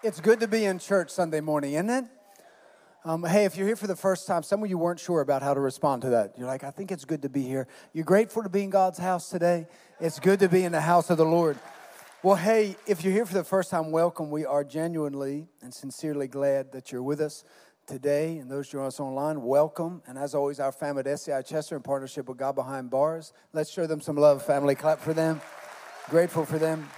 It's good to be in church Sunday morning, isn't it? Um, hey, if you're here for the first time, some of you weren't sure about how to respond to that. You're like, I think it's good to be here. You're grateful to be in God's house today. It's good to be in the house of the Lord. Well, hey, if you're here for the first time, welcome. We are genuinely and sincerely glad that you're with us today. And those joining us online, welcome. And as always, our family at SCI Chester in partnership with God Behind Bars. Let's show them some love, family. Clap for them. Grateful for them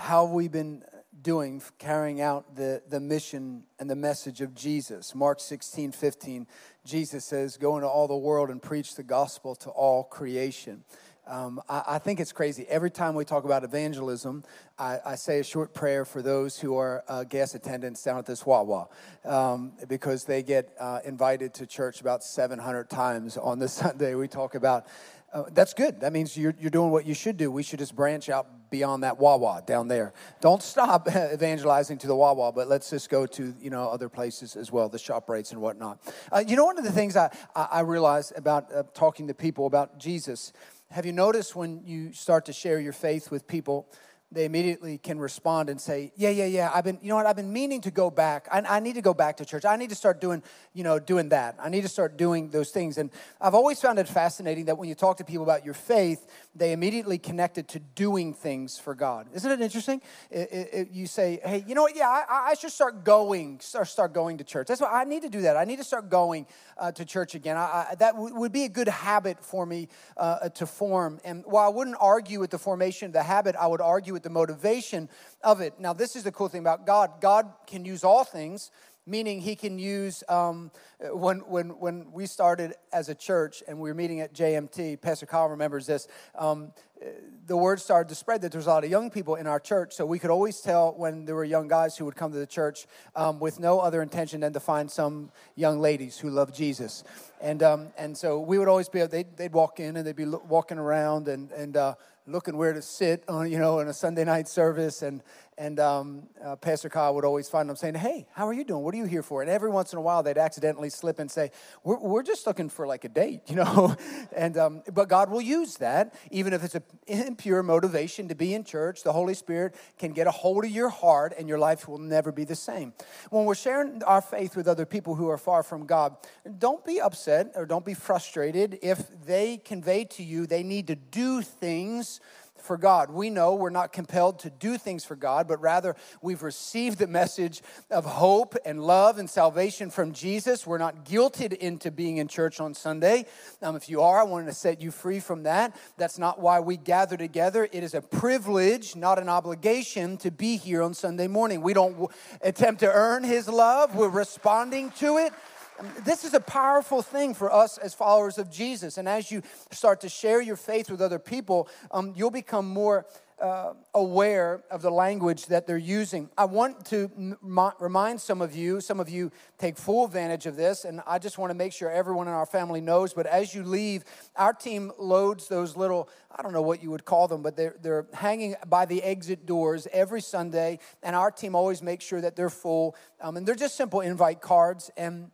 how we've been doing carrying out the, the mission and the message of Jesus. Mark 16, 15, Jesus says, Go into all the world and preach the gospel to all creation. Um, I, I, think it's crazy. Every time we talk about evangelism, I, I say a short prayer for those who are uh, gas attendants down at this Wawa um, because they get uh, invited to church about 700 times on the Sunday. We talk about uh, that's good. That means you're, you're doing what you should do. We should just branch out beyond that Wawa down there. Don't stop evangelizing to the Wawa, but let's just go to you know other places as well, the ShopRites and whatnot. Uh, you know, one of the things I, I realized about uh, talking to people about Jesus, have you noticed when you start to share your faith with people, they immediately can respond and say, "Yeah, yeah, yeah. I've been, you know what? I've been meaning to go back. I, I, need to go back to church. I need to start doing, you know, doing that. I need to start doing those things." And I've always found it fascinating that when you talk to people about your faith, they immediately connect it to doing things for God. Isn't it interesting? It, it, it, you say, "Hey, you know what? Yeah, I, I, should start going. Start start going to church. That's what I need to do. That I need to start going uh, to church again. I, that w- would be a good habit for me uh, to form. And while I wouldn't argue with the formation of the habit, I would argue with the motivation of it. Now, this is the cool thing about God God can use all things, meaning He can use, um, when, when, when we started as a church and we were meeting at JMT, Pastor Kyle remembers this. Um, the word started to spread that there's a lot of young people in our church, so we could always tell when there were young guys who would come to the church um, with no other intention than to find some young ladies who love Jesus. And, um, and so we would always be, they'd, they'd walk in and they'd be walking around and, and uh, looking where to sit on, you know, in a Sunday night service. And, and um, uh, Pastor Kyle would always find them saying, Hey, how are you doing? What are you here for? And every once in a while, they'd accidentally slip and say, We're, we're just looking for like a date, you know? and, um, but God will use that, even if it's an impure motivation to be in church. The Holy Spirit can get a hold of your heart, and your life will never be the same. When we're sharing our faith with other people who are far from God, don't be upset or don't be frustrated if they convey to you they need to do things for God. We know we're not compelled to do things for God, but rather we've received the message of hope and love and salvation from Jesus. We're not guilted into being in church on Sunday. Um, if you are, I wanted to set you free from that. That's not why we gather together. It is a privilege, not an obligation, to be here on Sunday morning. We don't w- attempt to earn His love, we're responding to it this is a powerful thing for us as followers of Jesus. And as you start to share your faith with other people, um, you'll become more uh, aware of the language that they're using. I want to m- remind some of you, some of you take full advantage of this, and I just want to make sure everyone in our family knows. But as you leave, our team loads those little, I don't know what you would call them, but they're, they're hanging by the exit doors every Sunday, and our team always makes sure that they're full. Um, and they're just simple invite cards. And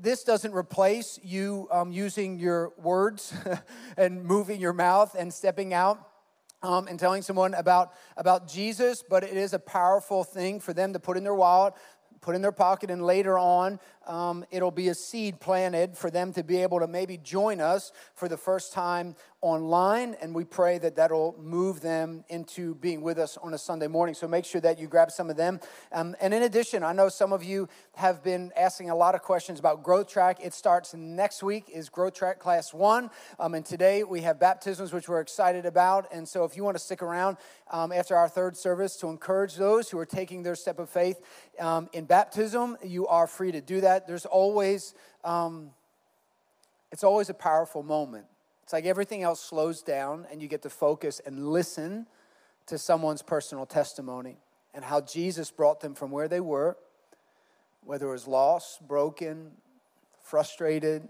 this doesn't replace you um, using your words and moving your mouth and stepping out um, and telling someone about, about Jesus, but it is a powerful thing for them to put in their wallet, put in their pocket, and later on, um, it'll be a seed planted for them to be able to maybe join us for the first time online, and we pray that that'll move them into being with us on a Sunday morning. So make sure that you grab some of them. Um, and in addition, I know some of you have been asking a lot of questions about Growth Track. It starts next week, is Growth Track Class 1. Um, and today we have baptisms, which we're excited about. And so if you want to stick around um, after our third service to encourage those who are taking their step of faith um, in baptism, you are free to do that. There's always, um, it's always a powerful moment it's like everything else slows down and you get to focus and listen to someone's personal testimony and how Jesus brought them from where they were, whether it was lost, broken, frustrated,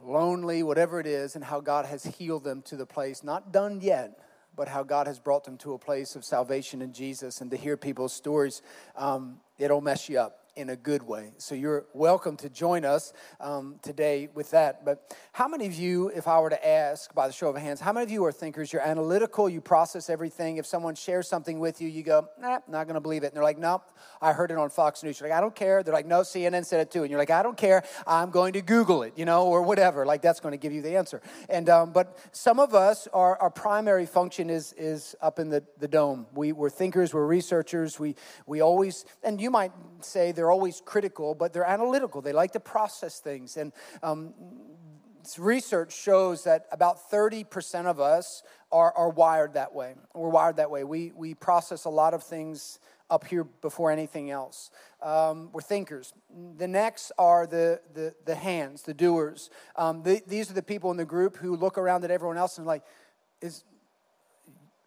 lonely, whatever it is, and how God has healed them to the place, not done yet, but how God has brought them to a place of salvation in Jesus. And to hear people's stories, um, it'll mess you up in a good way. So you're welcome to join us um, today with that. But how many of you, if I were to ask by the show of hands, how many of you are thinkers? You're analytical, you process everything. If someone shares something with you, you go, nah, not going to believe it. And they're like, no, I heard it on Fox News. You're like, I don't care. They're like, no, CNN said it too. And you're like, I don't care. I'm going to Google it, you know, or whatever. Like that's going to give you the answer. And um, but some of us, our, our primary function is is up in the, the dome. We, we're thinkers, we're researchers. We we always, and you might say they're always critical, but they're analytical. They like to process things. And um, research shows that about 30% of us are, are wired that way. We're wired that way. We, we process a lot of things up here before anything else. Um, we're thinkers. The next are the, the, the hands, the doers. Um, the, these are the people in the group who look around at everyone else and like, is,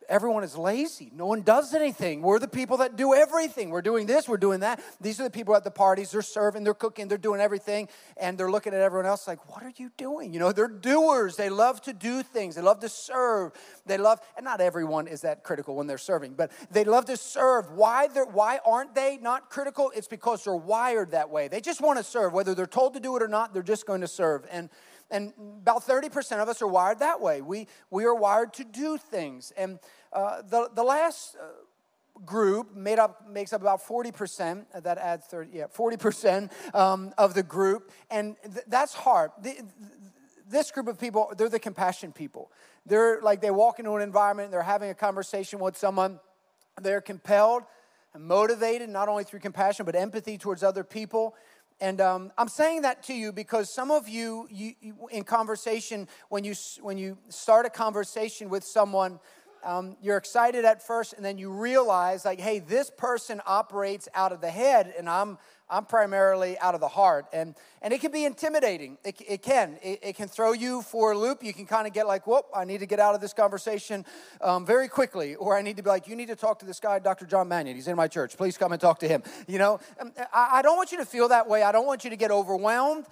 everyone is lazy. No one does anything. We're the people that do everything. We're doing this, we're doing that. These are the people at the parties. They're serving, they're cooking, they're doing everything. And they're looking at everyone else like, what are you doing? You know, they're doers. They love to do things, they love to serve. They love, and not everyone is that critical when they're serving, but they love to serve. Why, why aren't they not critical? It's because they're wired that way. They just want to serve. Whether they're told to do it or not, they're just going to serve. And and about 30% of us are wired that way. We, we are wired to do things. And uh, the, the last uh, group made up, makes up about 40%, uh, that adds 30, yeah, 40% um, of the group. And th- that's hard. The, this group of people, they're the compassion people. They're like, they walk into an environment, they're having a conversation with someone, they're compelled and motivated, not only through compassion, but empathy towards other people. And um, I'm saying that to you because some of you, you, you, in conversation, when you, when you start a conversation with someone, um, you're excited at first, and then you realize, like, hey, this person operates out of the head, and I'm I'm primarily out of the heart. And, and it can be intimidating. It, it can. It, it, can throw you for a loop. You can kind of get like, whoop, I need to get out of this conversation um, very quickly. Or I need to be like, you need to talk to this guy, Dr. John Mannion. He's in my church. Please come and talk to him. You know, um, I, I don't want you to feel that way. I don't want you to get overwhelmed.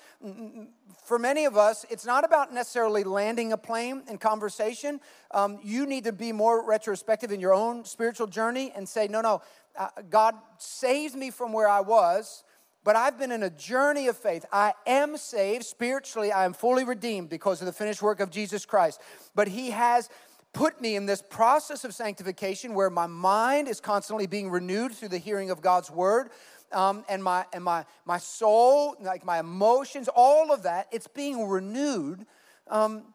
For many of us, it's not about necessarily landing a plane in conversation. Um, you need to be more retrospective in your own spiritual journey and say, no, no, uh, God saved me from where I was, but I've been in a journey of faith. I am saved spiritually, I am fully redeemed because of the finished work of Jesus Christ. But He has put me in this process of sanctification where my mind is constantly being renewed through the hearing of God's word. Um, and my and my my soul, like my emotions, all of that, it's being renewed. Um,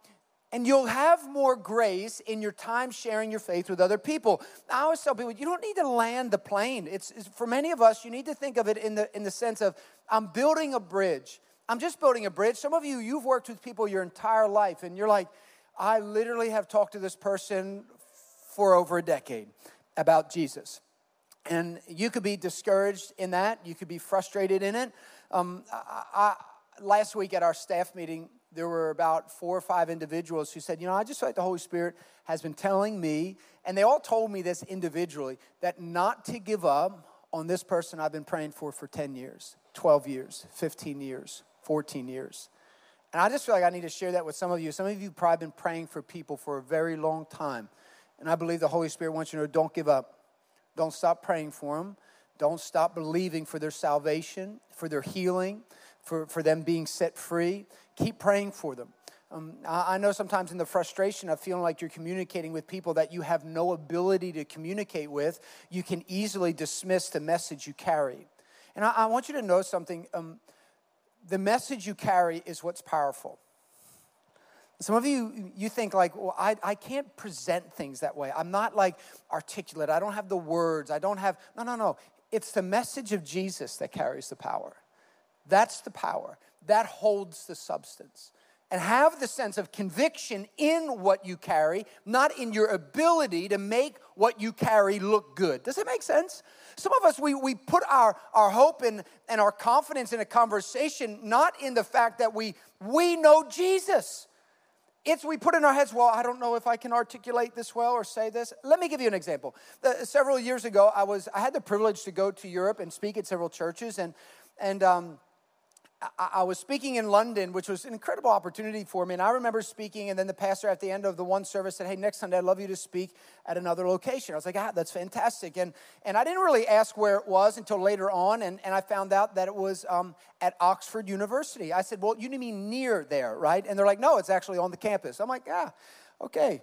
and you'll have more grace in your time sharing your faith with other people. I always tell people, you don't need to land the plane. It's, it's, for many of us, you need to think of it in the in the sense of I'm building a bridge. I'm just building a bridge. Some of you, you've worked with people your entire life, and you're like, I literally have talked to this person for over a decade about Jesus. And you could be discouraged in that. You could be frustrated in it. Um, I, I, last week at our staff meeting, there were about four or five individuals who said, You know, I just feel like the Holy Spirit has been telling me, and they all told me this individually, that not to give up on this person I've been praying for for 10 years, 12 years, 15 years, 14 years. And I just feel like I need to share that with some of you. Some of you probably been praying for people for a very long time. And I believe the Holy Spirit wants you to know don't give up. Don't stop praying for them. Don't stop believing for their salvation, for their healing, for, for them being set free keep praying for them. Um, I, I know sometimes in the frustration of feeling like you're communicating with people that you have no ability to communicate with, you can easily dismiss the message you carry. And I, I want you to know something. Um, the message you carry is what's powerful. Some of you, you think like, well, I, I can't present things that way. I'm not like articulate. I don't have the words. I don't have, no, no, no. It's the message of Jesus that carries the power. That's the power that holds the substance. And have the sense of conviction in what you carry, not in your ability to make what you carry look good. Does that make sense? Some of us, we, we put our, our hope in, and our confidence in a conversation, not in the fact that we, we know Jesus. It's we put in our heads, well, I don't know if I can articulate this well or say this. Let me give you an example. Uh, several years ago, I was I had the privilege to go to Europe and speak at several churches, and and um, I, was speaking in London, which was an incredible opportunity for me. And I remember speaking, and then the pastor at the end of the one service said, Hey, next Sunday, I'd love you to speak at another location. I was like, Ah, that's fantastic. And, and I didn't really ask where it was until later on, and, and I found out that it was um, at Oxford University. I said, Well, you mean near there, right? And they're like, No, it's actually on the campus. I'm like, Ah, okay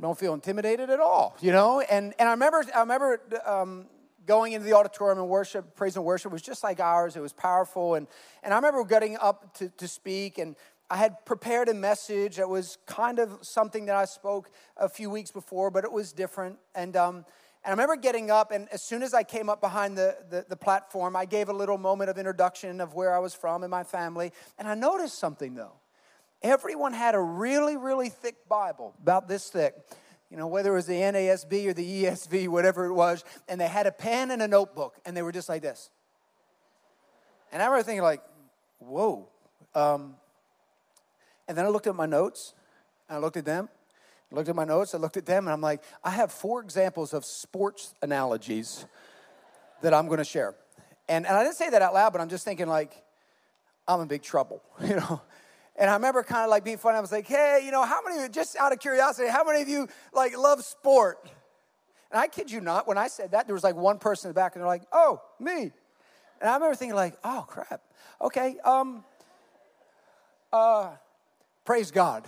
don't feel intimidated at all, you know. And and I remember I remember um, going into the auditorium and worship, praise and worship was just like ours. It was powerful. And, and I remember getting up to, to speak, and I had prepared a message that was kind of something that I spoke a few weeks before, but it was different. And, um, and I remember getting up, and as soon as I came up behind the, the, the platform, I gave a little moment of introduction of where I was from and my family. And I noticed something, though. Everyone had a really, really thick Bible, about this thick you know, whether it was the NASB or the ESV, whatever it was, and they had a pen and a notebook, and they were just like this. And I remember thinking, like, whoa. Um, and then I looked at my notes, and I looked at them, looked at my notes, I looked at them, and I'm like, I have four examples of sports analogies that I'm to share. And, and I didn't say that out loud, but I'm just thinking, like, I'm in big trouble, you know? And I remember kind of like being funny. I was like, hey, you know, how many of you, just out of curiosity, how many of you like love sport? And I kid you not, when I said that, there was like one person in the back and they're like, oh, me. And I remember thinking like, oh crap. Okay, um, uh, praise God.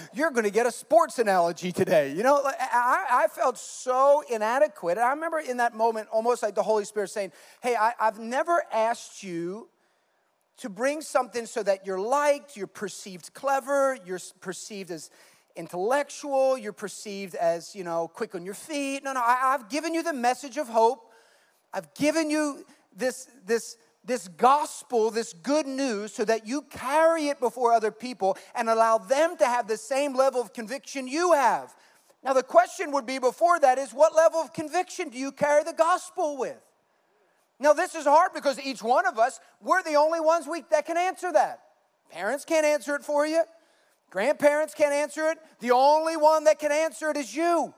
You're gonna get a sports analogy today. You know, I, I felt so inadequate. And I remember in that moment, almost like the Holy Spirit saying, hey, I, I've never asked you to bring something so that you're liked, you're perceived clever, you're perceived as intellectual, you're perceived as, you know, quick on your feet. No, no, I, have given you the message of hope. I've given you this, this, this gospel, this good news, so that you carry it before other people and allow them to have the same level of conviction you have. Now, the question would be before that is what level of conviction do you carry the gospel with? Now, this is hard because each one of us, we're the only ones we, that can answer that. Parents can't answer it for you, grandparents can't answer it. The only one that can answer it is you.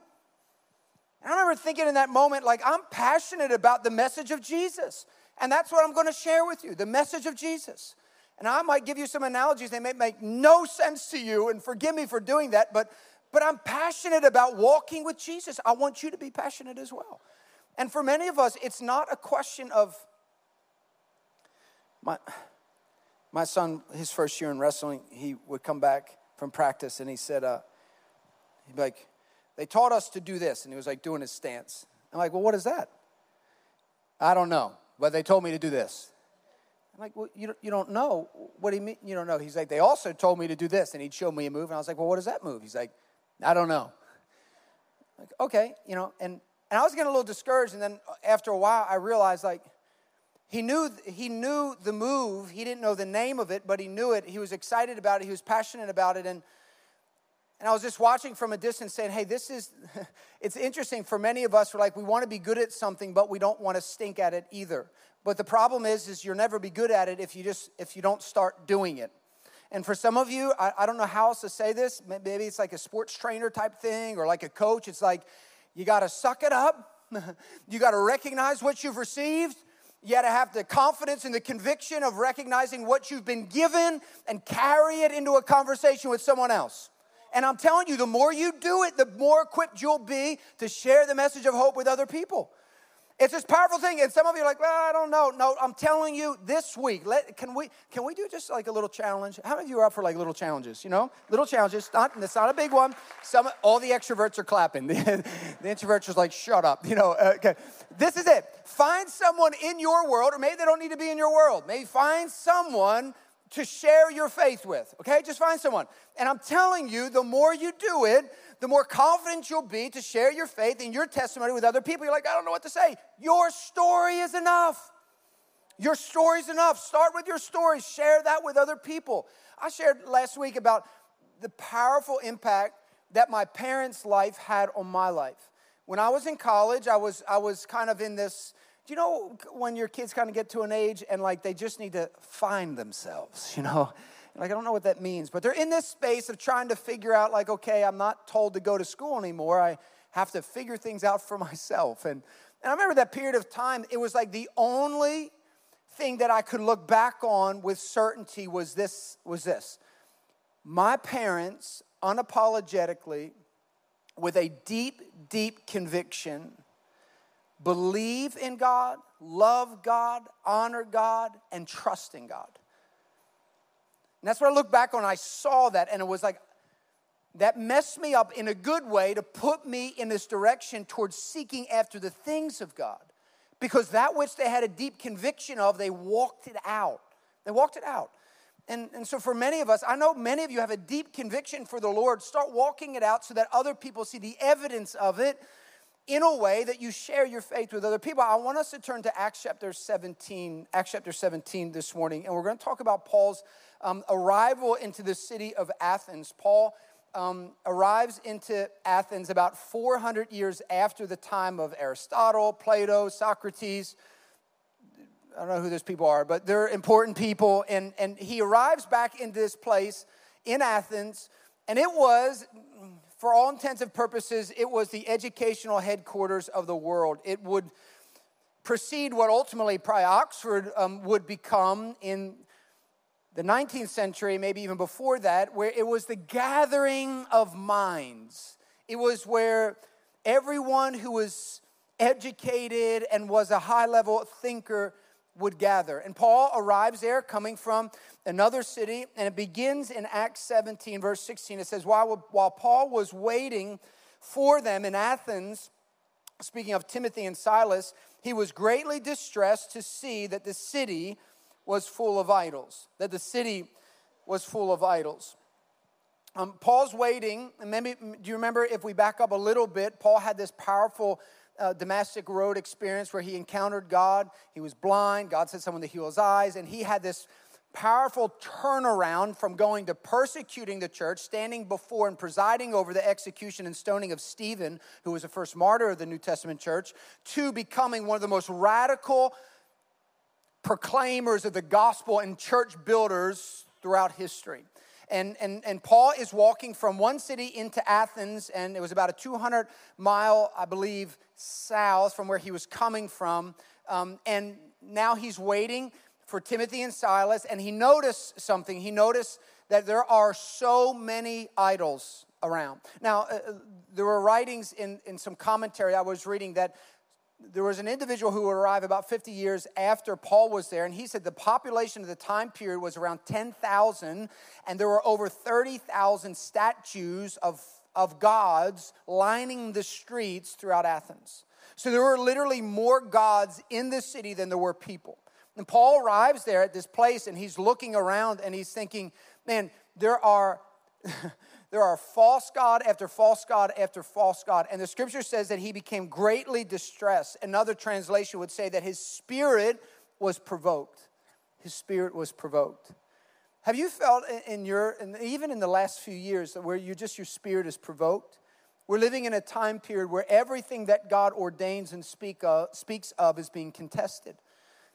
I remember thinking in that moment, like, I'm passionate about the message of Jesus. And that's what I'm going to share with you the message of Jesus. And I might give you some analogies, they may make no sense to you, and forgive me for doing that, but, but I'm passionate about walking with Jesus. I want you to be passionate as well. And for many of us, it's not a question of my, my son, his first year in wrestling, he would come back from practice and he said, uh, he'd be like, they taught us to do this. And he was like doing his stance. I'm like, well, what is that? I don't know, but they told me to do this. I'm like, well, you don't, you don't know. What do you mean you don't know? He's like, they also told me to do this. And he'd show me a move. And I was like, well, what is that move? He's like, I don't know. I'm like, okay, you know, and and I was getting a little discouraged. And then uh, after a while, I realized like he knew he knew the move. He didn't know the name of it, but he knew it. He was excited about it. He was passionate about it. And and I was just watching from a distance, saying, "Hey, this is." it's interesting for many of us. We're like we want to be good at something, but we don't want to stink at it either. But the problem is, is you'll never be good at it if you just if you don't start doing it. And for some of you, I, I don't know how else to say this. Maybe it's like a sports trainer type thing, or like a coach. It's like you got to suck it up. you got to recognize what you've received. You got to have the confidence and the conviction of recognizing what you've been given and carry it into a conversation with someone else. And I'm telling you, the more you do it, the more equipped you'll be to share the message of hope with other people. It's this powerful thing. And some of you are like, well, I don't know. No, I'm telling you this week, let, can, we, can we do just like a little challenge? How many of you are up for like little challenges? You know, little challenges. Not, it's not a big one. Some, all the extroverts are clapping. The, the introverts are like, shut up. You know, uh, okay. This is it. Find someone in your world, or maybe they don't need to be in your world. Maybe find someone to share your faith with. Okay, just find someone. And I'm telling you, the more you do it, the more confident you'll be to share your faith and your testimony with other people. You're like, I don't know what to say. Your story is enough. Your story's enough. Start with your story, share that with other people. I shared last week about the powerful impact that my parents' life had on my life. When I was in college, I was, I was kind of in this. You know when your kids kind of get to an age and like they just need to find themselves, you know? Like, I don't know what that means, but they're in this space of trying to figure out, like, okay, I'm not told to go to school anymore. I have to figure things out for myself. And, and I remember that period of time, it was like the only thing that I could look back on with certainty was this was this. My parents unapologetically with a deep deep conviction believe in God, love God, honor God and trust in God. And that's what I look back on. I saw that and it was like that messed me up in a good way to put me in this direction towards seeking after the things of God. Because that which they had a deep conviction of, they walked it out. They walked it out. And, and so, for many of us, I know many of you have a deep conviction for the Lord. Start walking it out so that other people see the evidence of it in a way that you share your faith with other people. I want us to turn to Acts chapter 17, Acts chapter 17 this morning, and we're going to talk about Paul's um, arrival into the city of Athens. Paul um, arrives into Athens about 400 years after the time of Aristotle, Plato, Socrates. I don't know who those people are, but they're important people. And, and he arrives back in this place in Athens, and it was, for all intents and purposes, it was the educational headquarters of the world. It would precede what ultimately probably Oxford um, would become in the 19th century, maybe even before that, where it was the gathering of minds. It was where everyone who was educated and was a high level thinker would gather. And Paul arrives there coming from another city, and it begins in Acts 17, verse 16. It says, While, while Paul was waiting for them in Athens, speaking of Timothy and Silas, he was greatly distressed to see that the city was full of idols, that the city was full of idols. Um, Paul's waiting, and maybe, do you remember if we back up a little bit, Paul had this powerful uh, Road experience where he encountered God. He was blind, God said someone to heal his eyes, and he had this powerful turnaround from going to persecuting the church, standing before and presiding over the execution and stoning of Stephen, who was the first martyr of the New Testament church, to becoming one of the most radical proclaimers of the gospel and church builders throughout history. And, and, and Paul is walking from one city into Athens, and it was about a 200 mile, I believe, south from where he was coming from. Um, and now he's waiting for Timothy and Silas, and he noticed something. He noticed that there are so many idols around. Now, uh, there were writings in, in some commentary I was reading that there was an individual who arrived about 50 years after Paul was there, and he said the population of the time period was around 10,000, and there were over 30,000 statues of, of gods lining the streets throughout Athens. So there were literally more gods in the city than there were people. And Paul arrives there at this place, and he's looking around and he's thinking, man, there are. There are false God after false God after false God. And the scripture says that he became greatly distressed. Another translation would say that his spirit was provoked. His spirit was provoked. Have you felt in your, even in the last few years, where you just, your spirit is provoked? We're living in a time period where everything that God ordains and speak of, speaks of is being contested.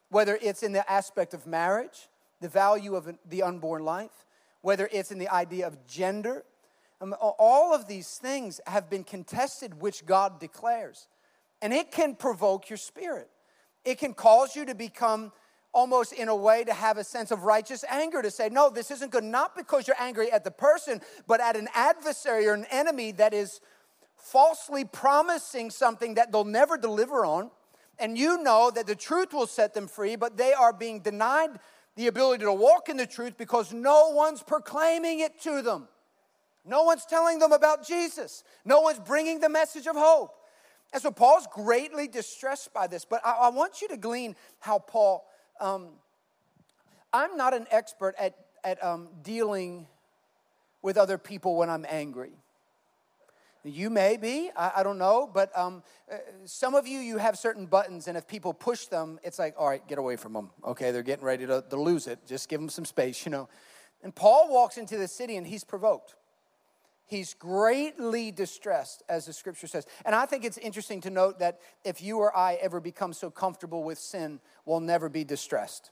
Whether it's in the aspect of marriage, the value of the unborn life, whether it's in the idea of gender, um, all of these things have been contested, which God declares. And it can provoke your spirit. It can cause you to become almost in a way to have a sense of righteous anger to say, no, this isn't good, not because you're angry at the person, but at an adversary or an enemy that is falsely promising something that they'll never deliver on. And you know that the truth will set them free, but they are being denied the ability to walk in the truth because no one's proclaiming it to them. No one's telling them about Jesus. No one's bringing the message of hope. And so Paul's greatly distressed by this. But I, I want you to glean how Paul, um, I'm not an expert at, at um, dealing with other people when I'm angry. You may be, I, I don't know, but um, uh, some of you, you have certain buttons, and if people push them, it's like, all right, get away from them. Okay, they're getting ready to, to lose it. Just give them some space, you know. And Paul walks into the city and he's provoked. He's greatly distressed, as the scripture says. And I think it's interesting to note that if you or I ever become so comfortable with sin, we'll never be distressed.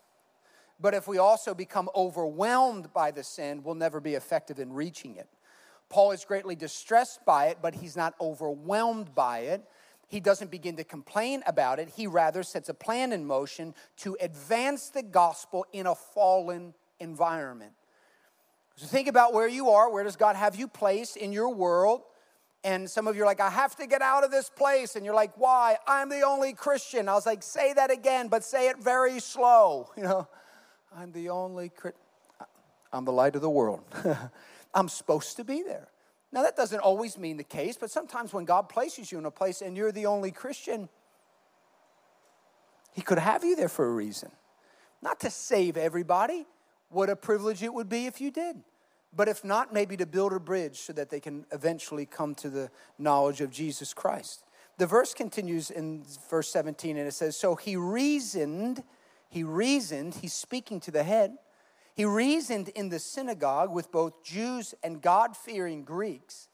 But if we also become overwhelmed by the sin, we'll never be effective in reaching it. Paul is greatly distressed by it, but he's not overwhelmed by it. he doesn't begin to complain about it. He rather sets a plan in motion to advance the gospel in a fallen environment. So think about where you are. Where does God have you placed in your world? And some of you are like, I have to get out of this place. And you're like, why? I'm the only Christian. I was like, say that again, but say it very slow. You know, I'm the only Christian. I'm the light of the world. I'm supposed to be there. Now, that doesn't always mean the case, but sometimes when God places you in a place and you're the only Christian, He could have you there for a reason. Not to save everybody. What a privilege it would be if you did. But if not, maybe to build a bridge so that they can eventually come to the knowledge of Jesus Christ. The verse continues in verse 17 and it says, So he reasoned, he reasoned, he's speaking to the head he reasoned in the synagogue with both Jews and God fearing Greeks,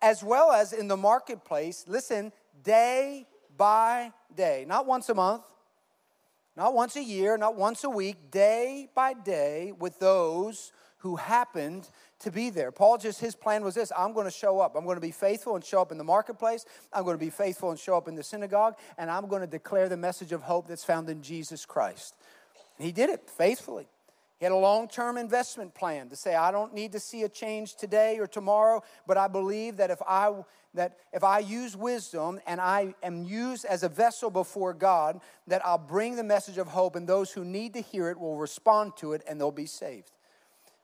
as well as in the marketplace, listen, day by day, not once a month, not once a year, not once a week, day by day with those who happened to be there. Paul just, his plan was this I'm going to show up. I'm going to be faithful and show up in the marketplace. I'm going to be faithful and show up in the synagogue. And I'm going to declare the message of hope that's found in Jesus Christ. And he did it faithfully. He had a long term investment plan to say, I don't need to see a change today or tomorrow, but I believe that if I, that if I use wisdom and I am used as a vessel before God, that I'll bring the message of hope, and those who need to hear it will respond to it and they'll be saved.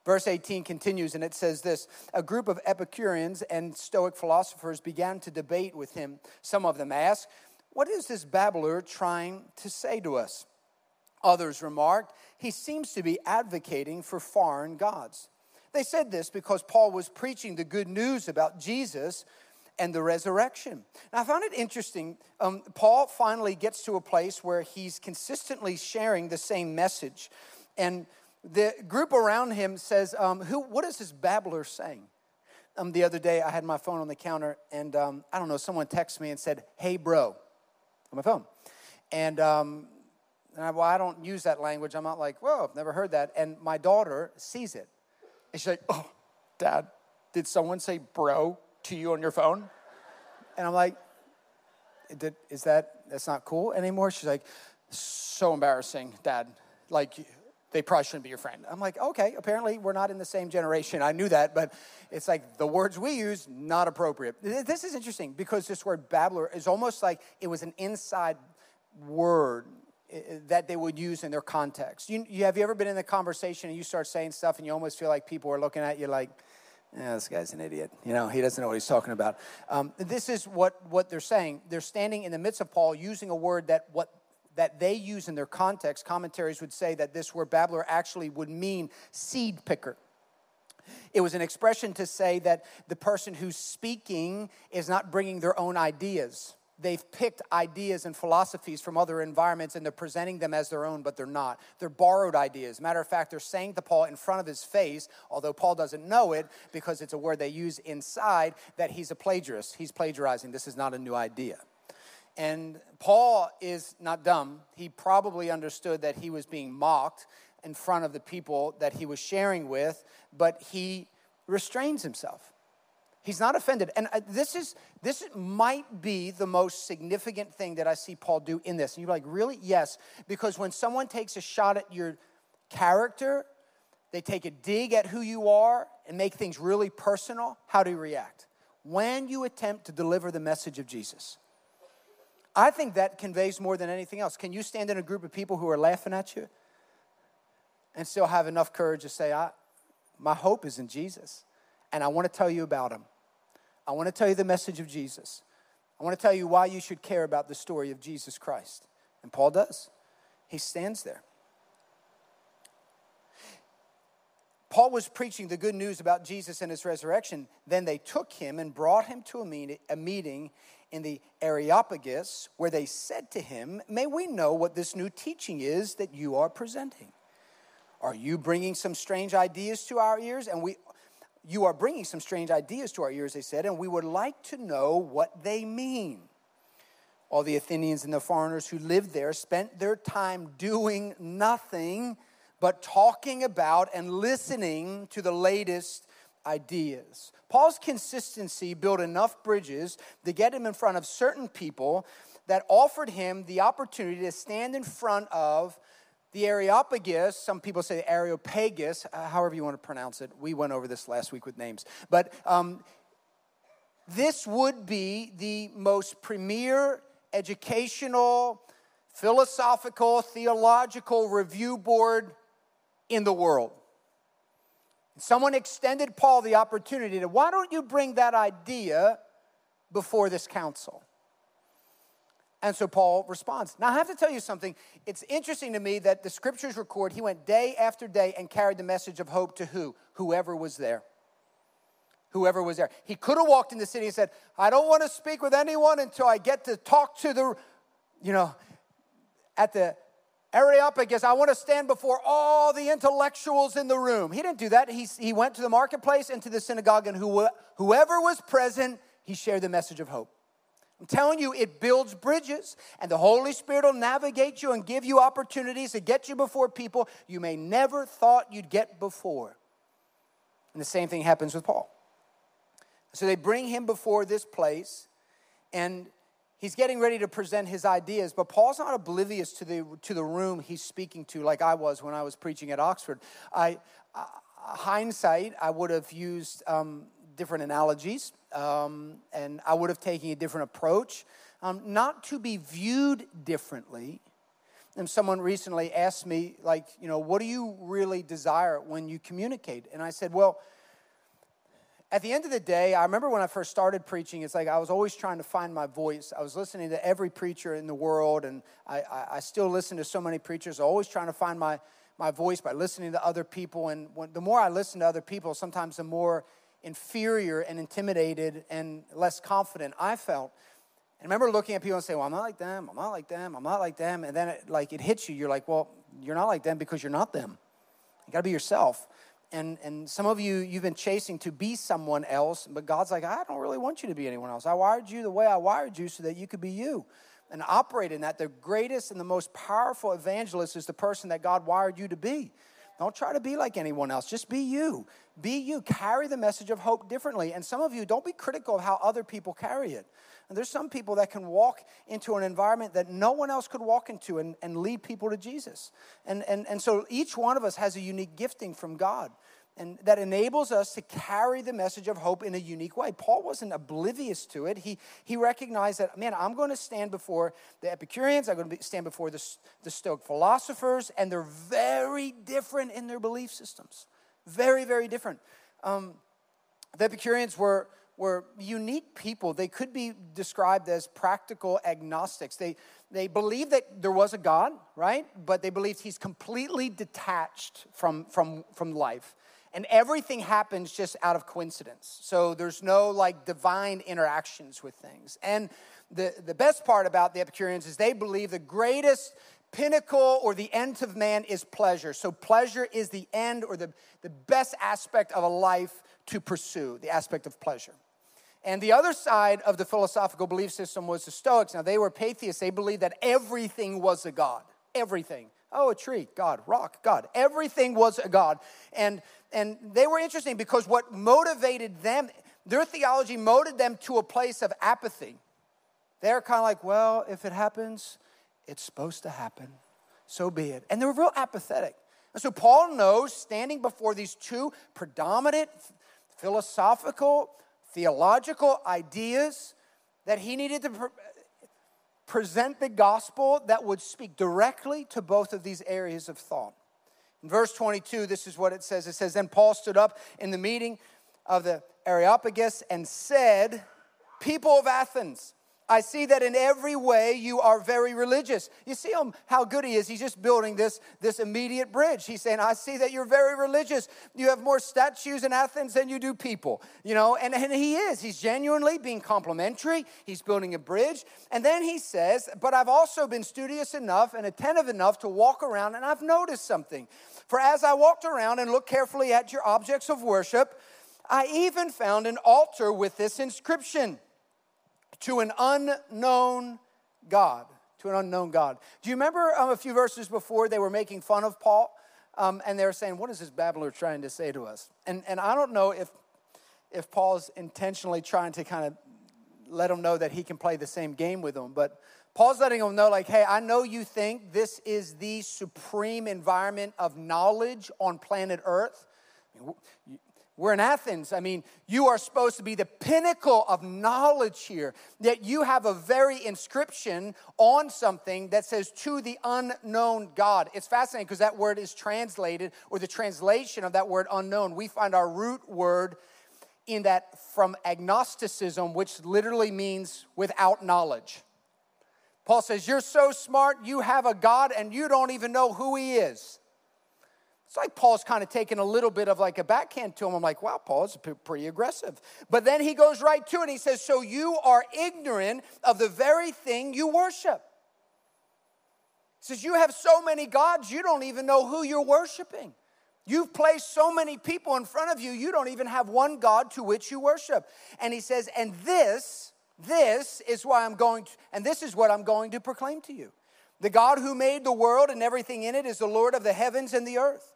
Verse 18 continues and it says this A group of Epicureans and Stoic philosophers began to debate with him. Some of them asked, What is this babbler trying to say to us? Others remarked, he seems to be advocating for foreign gods. They said this because Paul was preaching the good news about Jesus and the resurrection. Now, I found it interesting. Um, Paul finally gets to a place where he's consistently sharing the same message. And the group around him says, um, Who, What is this babbler saying? Um, the other day, I had my phone on the counter, and um, I don't know, someone texted me and said, Hey, bro, on my phone. And um, and I, well, I don't use that language. I'm not like, whoa, I've never heard that. And my daughter sees it. And she's like, oh, dad, did someone say bro to you on your phone? And I'm like, is that, that's not cool anymore? She's like, so embarrassing, dad. Like, they probably shouldn't be your friend. I'm like, okay, apparently we're not in the same generation. I knew that, but it's like the words we use, not appropriate. This is interesting because this word babbler is almost like it was an inside word that they would use in their context. You, you, have you ever been in a conversation and you start saying stuff and you almost feel like people are looking at you like, yeah, this guy's an idiot. You know, he doesn't know what he's talking about. Um, this is what, what they're saying. They're standing in the midst of Paul using a word that what that they use in their context. Commentaries would say that this word babbler actually would mean seed picker. It was an expression to say that the person who's speaking is not bringing their own ideas they've picked ideas and philosophies from other environments and they're presenting them as their own, but they're not. They're borrowed ideas. Matter of fact, they're saying to Paul in front of his face, although Paul doesn't know it because it's a word they use inside, that he's a plagiarist. He's plagiarizing. This is not a new idea. And Paul is not dumb. He probably understood that he was being mocked in front of the people that he was sharing with, but he restrains himself. He's not offended. And uh, this is this might be the most significant thing that I see Paul do in this. And you're like, really? Yes. Because when someone takes a shot at your character, they take a dig at who you are and make things really personal, how do you react? When you attempt to deliver the message of Jesus. I think that conveys more than anything else. Can you stand in a group of people who are laughing at you and still have enough courage to say, I, my hope is in Jesus, and I want to tell you about him? I want to tell you the message of Jesus. I want to tell you why you should care about the story of Jesus Christ. And Paul does. He stands there. Paul was preaching the good news about Jesus and his resurrection. Then they took him and brought him to a meeting in the Areopagus where they said to him, May we know what this new teaching is that you are presenting? Are you bringing some strange ideas to our ears? And we you are bringing some strange ideas to our ears, they said, and we would like to know what they mean. All the Athenians and the foreigners who lived there spent their time doing nothing but talking about and listening to the latest ideas. Paul's consistency built enough bridges to get him in front of certain people that offered him the opportunity to stand in front of the Areopagus, some people say Areopagus, uh, however you want to pronounce it. We went over this last week with names. But um, this would be the most premier educational, philosophical, theological review board in the world. Someone extended Paul the opportunity to, why don't you bring that idea before this council? And so Paul responds. Now, I have to tell you something. It's interesting to me that the scriptures record he went day after day and carried the message of hope to who? Whoever was there. Whoever was there. He could have walked in the city and said, I don't want to speak with anyone until I get to talk to the, you know, at the Areopagus, I want to stand before all the intellectuals in the room. He didn't do that. He, he went to the marketplace and to the synagogue, and who, whoever was present, he shared the message of hope. I'm telling you, it builds bridges, and the Holy Spirit will navigate you and give you opportunities to get you before people you may never thought you'd get before. And the same thing happens with Paul. So they bring him before this place, and he's getting ready to present his ideas, but Paul's not oblivious to the, to the room he's speaking to, like I was when I was preaching at Oxford. I, uh, hindsight, I would have used um, different analogies um, and I would have taken a different approach, um, not to be viewed differently. And someone recently asked me, like, you know, what do you really desire when you communicate? And I said, well, at the end of the day, I remember when I first started preaching, it's like I was always trying to find my voice. I was listening to every preacher in the world, and I, I, I still listen to so many preachers, always trying to find my, my voice by listening to other people. And when, the more I listen to other people, sometimes the more inferior and intimidated and less confident I felt. And I remember looking at people and saying, Well, I'm not like them, I'm not like them, I'm not like them. And then it, like it hits you, you're like, Well, you're not like them because you're not them. You gotta be yourself. And, and some of you, you've been chasing to be someone else, but God's like, I don't really want you to be anyone else. I wired you the way I wired you so that you could be you and operate in that. The greatest and the most powerful evangelist is the person that God wired you to be. Don't try to be like anyone else. Just be you. Be you. Carry the message of hope differently. And some of you, don't be critical of how other people carry it. And there's some people that can walk into an environment that no one else could walk into and, and lead people to Jesus. And, and, and so each one of us has a unique gifting from God and that enables us to carry the message of hope in a unique way. Paul wasn't oblivious to it. He, he recognized that, man, I'm going to stand before the Epicureans, I'm going to stand before the, the Stoic philosophers, and they're very different in their belief systems. Very, very different. Um, the Epicureans were, were unique people. They could be described as practical agnostics. They, they believed that there was a God, right? But they believed he's completely detached from, from, from life and everything happens just out of coincidence. So there's no like divine interactions with things. And the, the best part about the Epicureans is they believe the greatest pinnacle or the end of man is pleasure. So pleasure is the end or the, the best aspect of a life to pursue, the aspect of pleasure. And the other side of the philosophical belief system was the Stoics. Now, they were pantheists. They believed that everything was a God. Everything. Oh, a tree, God. Rock, God. Everything was a God. And and they were interesting because what motivated them, their theology motivated them to a place of apathy. They're kind of like, well, if it happens, it's supposed to happen. So be it. And they were real apathetic. And so Paul knows, standing before these two predominant philosophical, theological ideas, that he needed to present the gospel that would speak directly to both of these areas of thought. In verse 22, this is what it says. It says, Then Paul stood up in the meeting of the Areopagus and said, People of Athens, I see that in every way you are very religious. You see him, how good he is. He's just building this, this immediate bridge. He's saying, I see that you're very religious. You have more statues in Athens than you do people. You know, and, and he is. He's genuinely being complimentary. He's building a bridge. And then he says, But I've also been studious enough and attentive enough to walk around, and I've noticed something. For as I walked around and looked carefully at your objects of worship, I even found an altar with this inscription to an unknown God. To an unknown God. Do you remember um, a few verses before they were making fun of Paul? Um, and they were saying, What is this babbler trying to say to us? And, and I don't know if if Paul's intentionally trying to kind of let them know that he can play the same game with them. But Paul's letting them know, like, hey, I know you think this is the supreme environment of knowledge on planet Earth. We're in Athens. I mean, you are supposed to be the pinnacle of knowledge here. Yet you have a very inscription on something that says to the unknown God. It's fascinating because that word is translated, or the translation of that word unknown. We find our root word in that from agnosticism, which literally means without knowledge. Paul says, You're so smart, you have a God, and you don't even know who he is. It's like Paul's kind of taking a little bit of like a backhand to him. I'm like, wow, Paul's pretty aggressive. But then he goes right to it. He says, So you are ignorant of the very thing you worship. He says, You have so many gods, you don't even know who you're worshiping. You've placed so many people in front of you, you don't even have one God to which you worship. And he says, And this, this is why I'm going to, and this is what I'm going to proclaim to you. The God who made the world and everything in it is the Lord of the heavens and the earth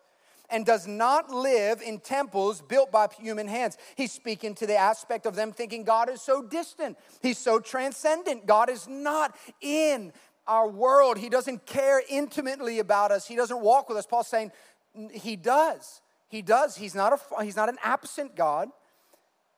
and does not live in temples built by human hands. He's speaking to the aspect of them thinking God is so distant, He's so transcendent. God is not in our world, He doesn't care intimately about us, He doesn't walk with us. Paul's saying, He does. He does. He's not, a, he's not an absent God,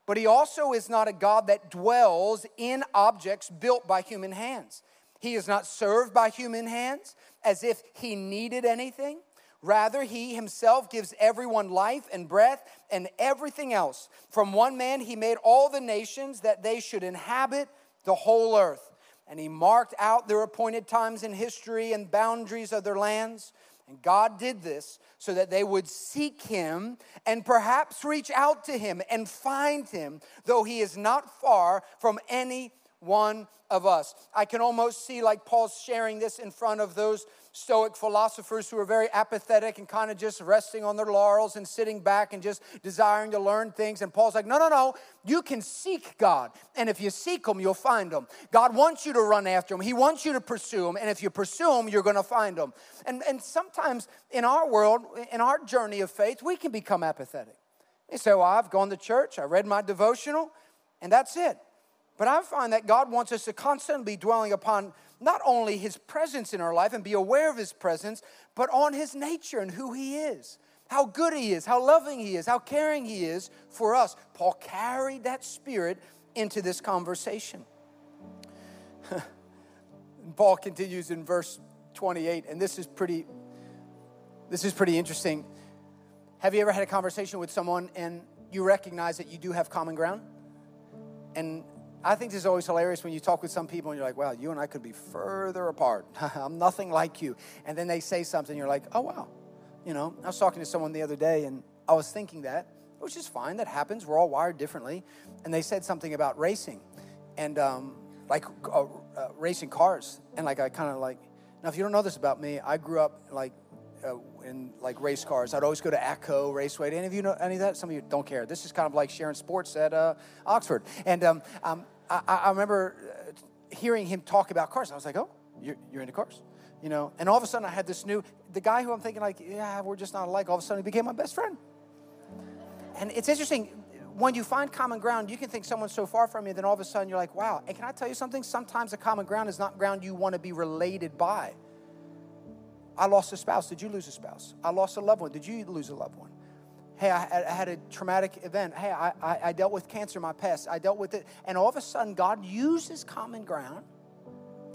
but He also is not a God that dwells in objects built by human hands. He is not served by human hands as if He needed anything. Rather, he himself gives everyone life and breath and everything else. From one man, he made all the nations that they should inhabit the whole earth. And he marked out their appointed times in history and boundaries of their lands. And God did this so that they would seek him and perhaps reach out to him and find him, though he is not far from any one of us. I can almost see like Paul's sharing this in front of those Stoic philosophers who are very apathetic and kind of just resting on their laurels and sitting back and just desiring to learn things. And Paul's like, no, no, no, you can seek God. And if you seek Him, you'll find Him. God wants you to run after Him, He wants you to pursue Him. And if you pursue Him, you're going to find Him. And, and sometimes in our world, in our journey of faith, we can become apathetic. You say, well, I've gone to church, I read my devotional, and that's it. But I find that God wants us to constantly be dwelling upon not only his presence in our life and be aware of his presence, but on his nature and who he is. How good he is, how loving he is, how caring he is for us. Paul carried that spirit into this conversation. Paul continues in verse 28, and this is pretty this is pretty interesting. Have you ever had a conversation with someone and you recognize that you do have common ground? And I think this is always hilarious when you talk with some people and you're like, wow, you and I could be further apart. I'm nothing like you. And then they say something, you're like, oh, wow. You know, I was talking to someone the other day and I was thinking that, which is fine. That happens. We're all wired differently. And they said something about racing and um, like uh, uh, racing cars. And like, I kind of like, now, if you don't know this about me, I grew up like uh, in like race cars. I'd always go to Atco Raceway. Do any of you know any of that? Some of you don't care. This is kind of like sharing sports at uh, Oxford. And um, um, I, I remember uh, hearing him talk about cars. I was like, oh, you're, you're into cars, you know? And all of a sudden I had this new, the guy who I'm thinking like, yeah, we're just not alike. All of a sudden he became my best friend. And it's interesting, when you find common ground, you can think someone's so far from you, then all of a sudden you're like, wow. And can I tell you something? Sometimes the common ground is not ground you want to be related by. I lost a spouse. Did you lose a spouse? I lost a loved one. Did you lose a loved one? Hey, I, I had a traumatic event. Hey, I, I, I dealt with cancer in my past. I dealt with it. And all of a sudden, God uses common ground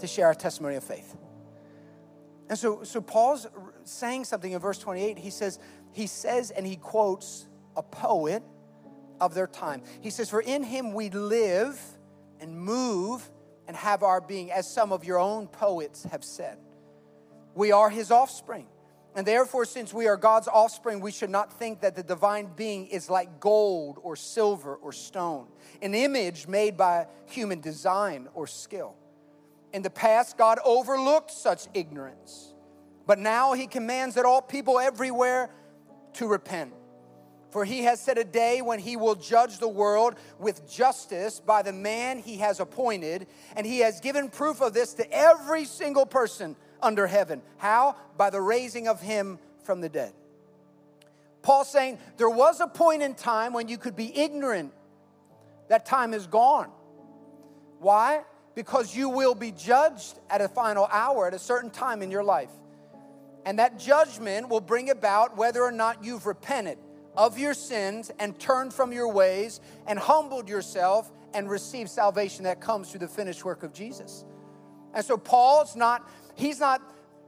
to share our testimony of faith. And so, so Paul's saying something in verse 28. He says, he says, and he quotes a poet of their time. He says, For in him we live and move and have our being, as some of your own poets have said. We are his offspring. And therefore, since we are God's offspring, we should not think that the divine being is like gold or silver or stone, an image made by human design or skill. In the past, God overlooked such ignorance, but now He commands that all people everywhere to repent. For He has set a day when He will judge the world with justice by the man He has appointed, and He has given proof of this to every single person under heaven. How? By the raising of him from the dead. Paul saying there was a point in time when you could be ignorant That time is gone. Why? Because you will be judged at a final hour, at a certain time in your life. And that judgment will bring about whether or not you've repented of your sins and turned from your ways and humbled yourself and received salvation that comes through the finished work of Jesus. And so Paul's not, he's not,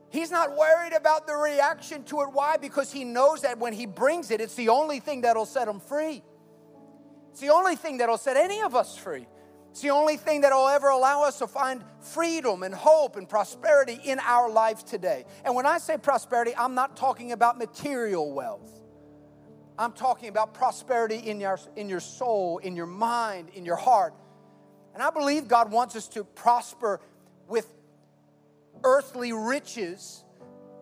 he's not worried about the reaction to it. Why? Because he knows that when he brings it, it's the only thing that'll set him free. It's the only thing that'll set any of us free. It's the only thing that will ever allow us to find freedom and hope and prosperity in our life today. And when I say prosperity, I'm not talking about material wealth. I'm talking about prosperity in your, in your soul, in your mind, in your heart. And I believe God wants us to prosper with earthly riches,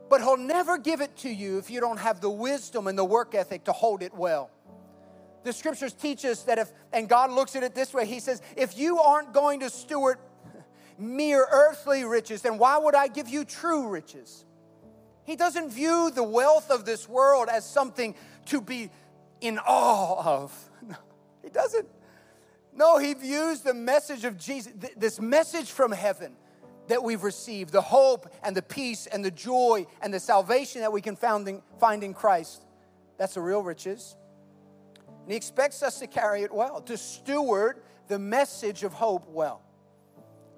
but He'll never give it to you if you don't have the wisdom and the work ethic to hold it well. The scriptures teach us that if, and God looks at it this way He says, if you aren't going to steward mere earthly riches, then why would I give you true riches? He doesn't view the wealth of this world as something to be in awe of. No, he doesn't. No, he views the message of Jesus, this message from heaven that we've received, the hope and the peace and the joy and the salvation that we can find in Christ. That's the real riches. And he expects us to carry it well, to steward the message of hope well.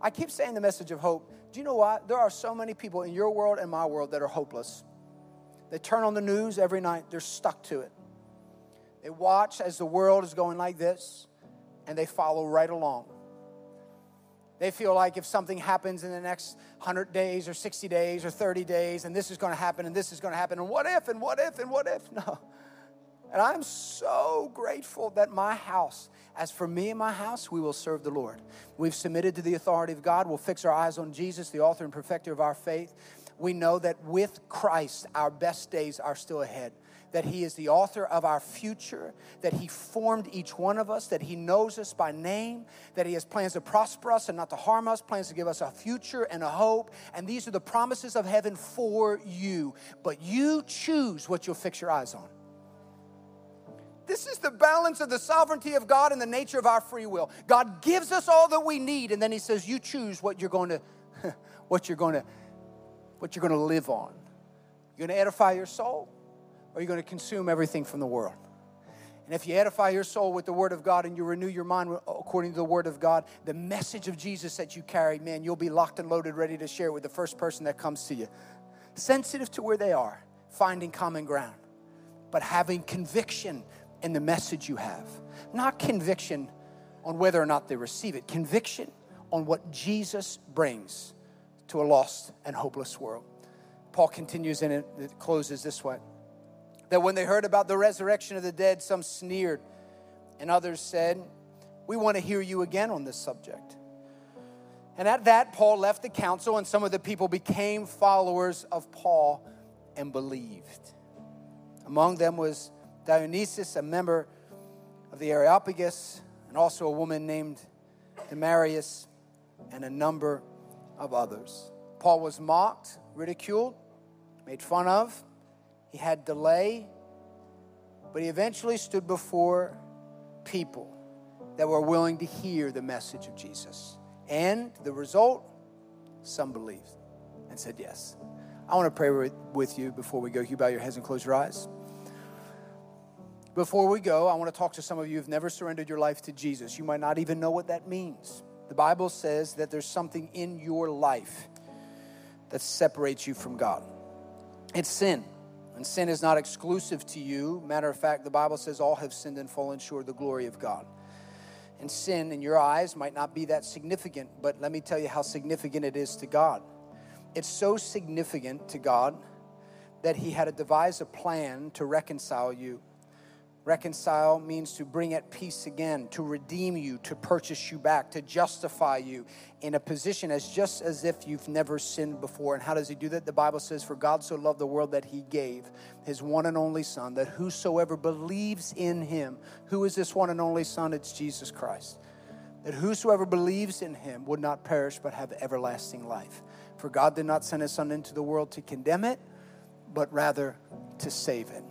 I keep saying the message of hope. Do you know what? There are so many people in your world and my world that are hopeless. They turn on the news every night, they're stuck to it. They watch as the world is going like this, and they follow right along. They feel like if something happens in the next 100 days or 60 days or 30 days, and this is going to happen, and this is going to happen, and what if, and what if, and what if? No. And I'm so grateful that my house, as for me and my house, we will serve the Lord. We've submitted to the authority of God. We'll fix our eyes on Jesus, the author and perfecter of our faith. We know that with Christ, our best days are still ahead. That He is the author of our future, that He formed each one of us, that He knows us by name, that He has plans to prosper us and not to harm us, plans to give us a future and a hope. And these are the promises of heaven for you. But you choose what you'll fix your eyes on. This is the balance of the sovereignty of God and the nature of our free will. God gives us all that we need, and then He says, "You choose what you're going to, what you're going to, what you're going to live on. You're going to edify your soul, or you're going to consume everything from the world." And if you edify your soul with the Word of God and you renew your mind according to the Word of God, the message of Jesus that you carry, man, you'll be locked and loaded, ready to share with the first person that comes to you. Sensitive to where they are, finding common ground, but having conviction in the message you have. Not conviction on whether or not they receive it, conviction on what Jesus brings to a lost and hopeless world. Paul continues and it, it closes this way that when they heard about the resurrection of the dead, some sneered, and others said, We want to hear you again on this subject. And at that, Paul left the council, and some of the people became followers of Paul and believed. Among them was Dionysius, a member of the Areopagus, and also a woman named Damaris, and a number of others. Paul was mocked, ridiculed, made fun of. He had delay, but he eventually stood before people that were willing to hear the message of Jesus. And the result, some believed and said yes. I want to pray with you before we go. You bow your heads and close your eyes. Before we go, I want to talk to some of you who've never surrendered your life to Jesus. You might not even know what that means. The Bible says that there's something in your life that separates you from God. It's sin. And sin is not exclusive to you. Matter of fact, the Bible says all have sinned and fallen short of the glory of God. And sin in your eyes might not be that significant, but let me tell you how significant it is to God. It's so significant to God that He had to devise a plan to reconcile you Reconcile means to bring at peace again, to redeem you, to purchase you back, to justify you in a position as just as if you've never sinned before. And how does he do that? The Bible says, For God so loved the world that he gave his one and only Son, that whosoever believes in him, who is this one and only Son? It's Jesus Christ. That whosoever believes in him would not perish but have everlasting life. For God did not send his Son into the world to condemn it, but rather to save it.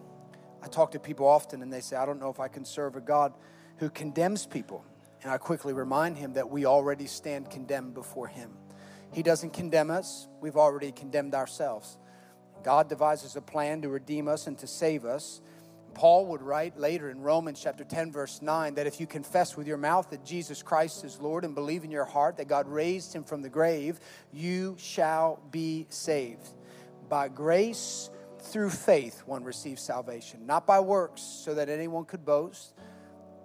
I talk to people often and they say, I don't know if I can serve a God who condemns people. And I quickly remind him that we already stand condemned before him. He doesn't condemn us, we've already condemned ourselves. God devises a plan to redeem us and to save us. Paul would write later in Romans chapter 10, verse 9, that if you confess with your mouth that Jesus Christ is Lord and believe in your heart that God raised him from the grave, you shall be saved. By grace, through faith, one receives salvation, not by works, so that anyone could boast.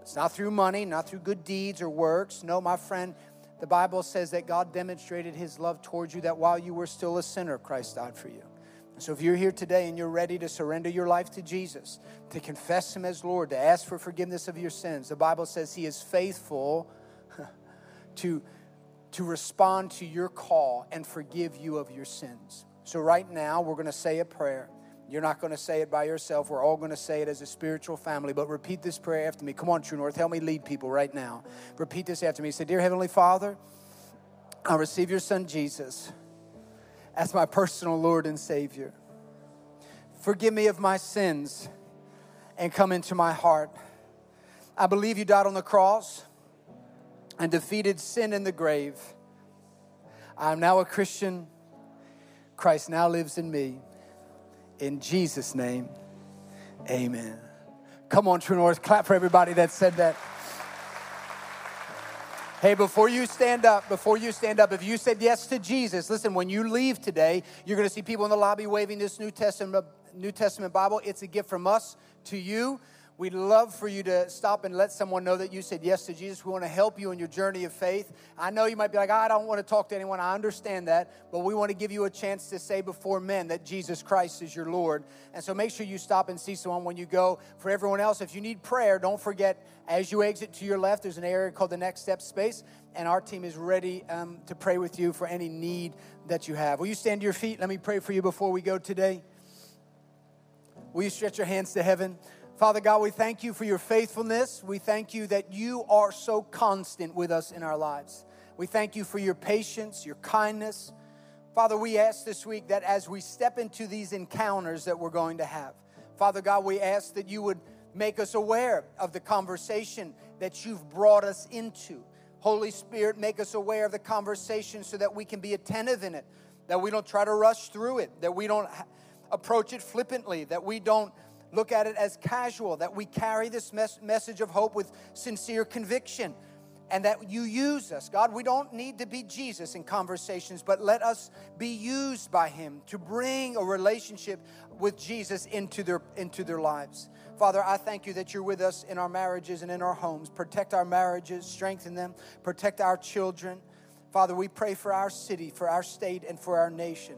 It's not through money, not through good deeds or works. No, my friend, the Bible says that God demonstrated his love towards you, that while you were still a sinner, Christ died for you. So if you're here today and you're ready to surrender your life to Jesus, to confess him as Lord, to ask for forgiveness of your sins, the Bible says he is faithful to, to respond to your call and forgive you of your sins. So right now, we're going to say a prayer. You're not going to say it by yourself. We're all going to say it as a spiritual family. But repeat this prayer after me. Come on, True North. Help me lead people right now. Repeat this after me. Say, Dear Heavenly Father, I receive your son Jesus as my personal Lord and Savior. Forgive me of my sins and come into my heart. I believe you died on the cross and defeated sin in the grave. I am now a Christian. Christ now lives in me. In Jesus' name, amen. Come on, True North, clap for everybody that said that. Hey, before you stand up, before you stand up, if you said yes to Jesus, listen, when you leave today, you're going to see people in the lobby waving this New Testament, New Testament Bible. It's a gift from us to you. We'd love for you to stop and let someone know that you said yes to Jesus. We want to help you in your journey of faith. I know you might be like, I don't want to talk to anyone. I understand that. But we want to give you a chance to say before men that Jesus Christ is your Lord. And so make sure you stop and see someone when you go. For everyone else, if you need prayer, don't forget as you exit to your left, there's an area called the Next Step Space. And our team is ready um, to pray with you for any need that you have. Will you stand to your feet? Let me pray for you before we go today. Will you stretch your hands to heaven? Father God, we thank you for your faithfulness. We thank you that you are so constant with us in our lives. We thank you for your patience, your kindness. Father, we ask this week that as we step into these encounters that we're going to have, Father God, we ask that you would make us aware of the conversation that you've brought us into. Holy Spirit, make us aware of the conversation so that we can be attentive in it, that we don't try to rush through it, that we don't approach it flippantly, that we don't look at it as casual, that we carry this mes- message of hope with sincere conviction and that you use us. God, we don't need to be Jesus in conversations, but let us be used by Him to bring a relationship with Jesus into their, into their lives. Father, I thank you that you're with us in our marriages and in our homes. Protect our marriages, strengthen them, protect our children. Father, we pray for our city, for our state, and for our nation.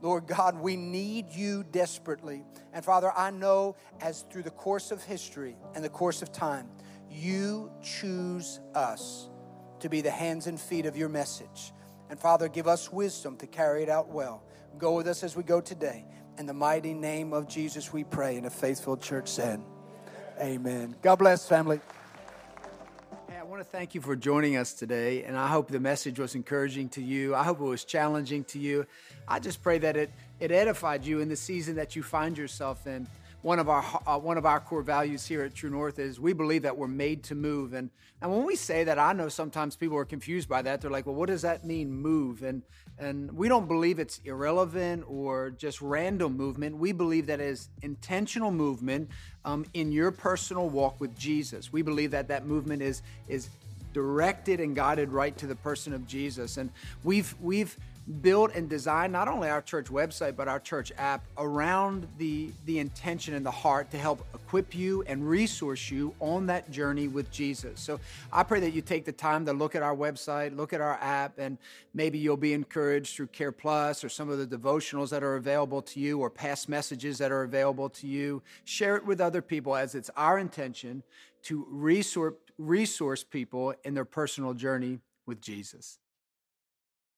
Lord God, we need you desperately. And Father, I know as through the course of history and the course of time, you choose us to be the hands and feet of your message. And Father, give us wisdom to carry it out well. Go with us as we go today. In the mighty name of Jesus, we pray. And a faithful church said, Amen. God bless, family Hey, I want to thank you for joining us today, and I hope the message was encouraging to you. I hope it was challenging to you. I just pray that it, it edified you in the season that you find yourself in one of our uh, one of our core values here at True North is we believe that we're made to move. And and when we say that, I know sometimes people are confused by that. They're like, "Well, what does that mean, move?" And and we don't believe it's irrelevant or just random movement. We believe that is intentional movement um, in your personal walk with Jesus. We believe that that movement is is directed and guided right to the person of Jesus. And we've we've build and design not only our church website but our church app around the the intention and the heart to help equip you and resource you on that journey with Jesus. So I pray that you take the time to look at our website, look at our app and maybe you'll be encouraged through Care Plus or some of the devotionals that are available to you or past messages that are available to you. Share it with other people as it's our intention to resource resource people in their personal journey with Jesus.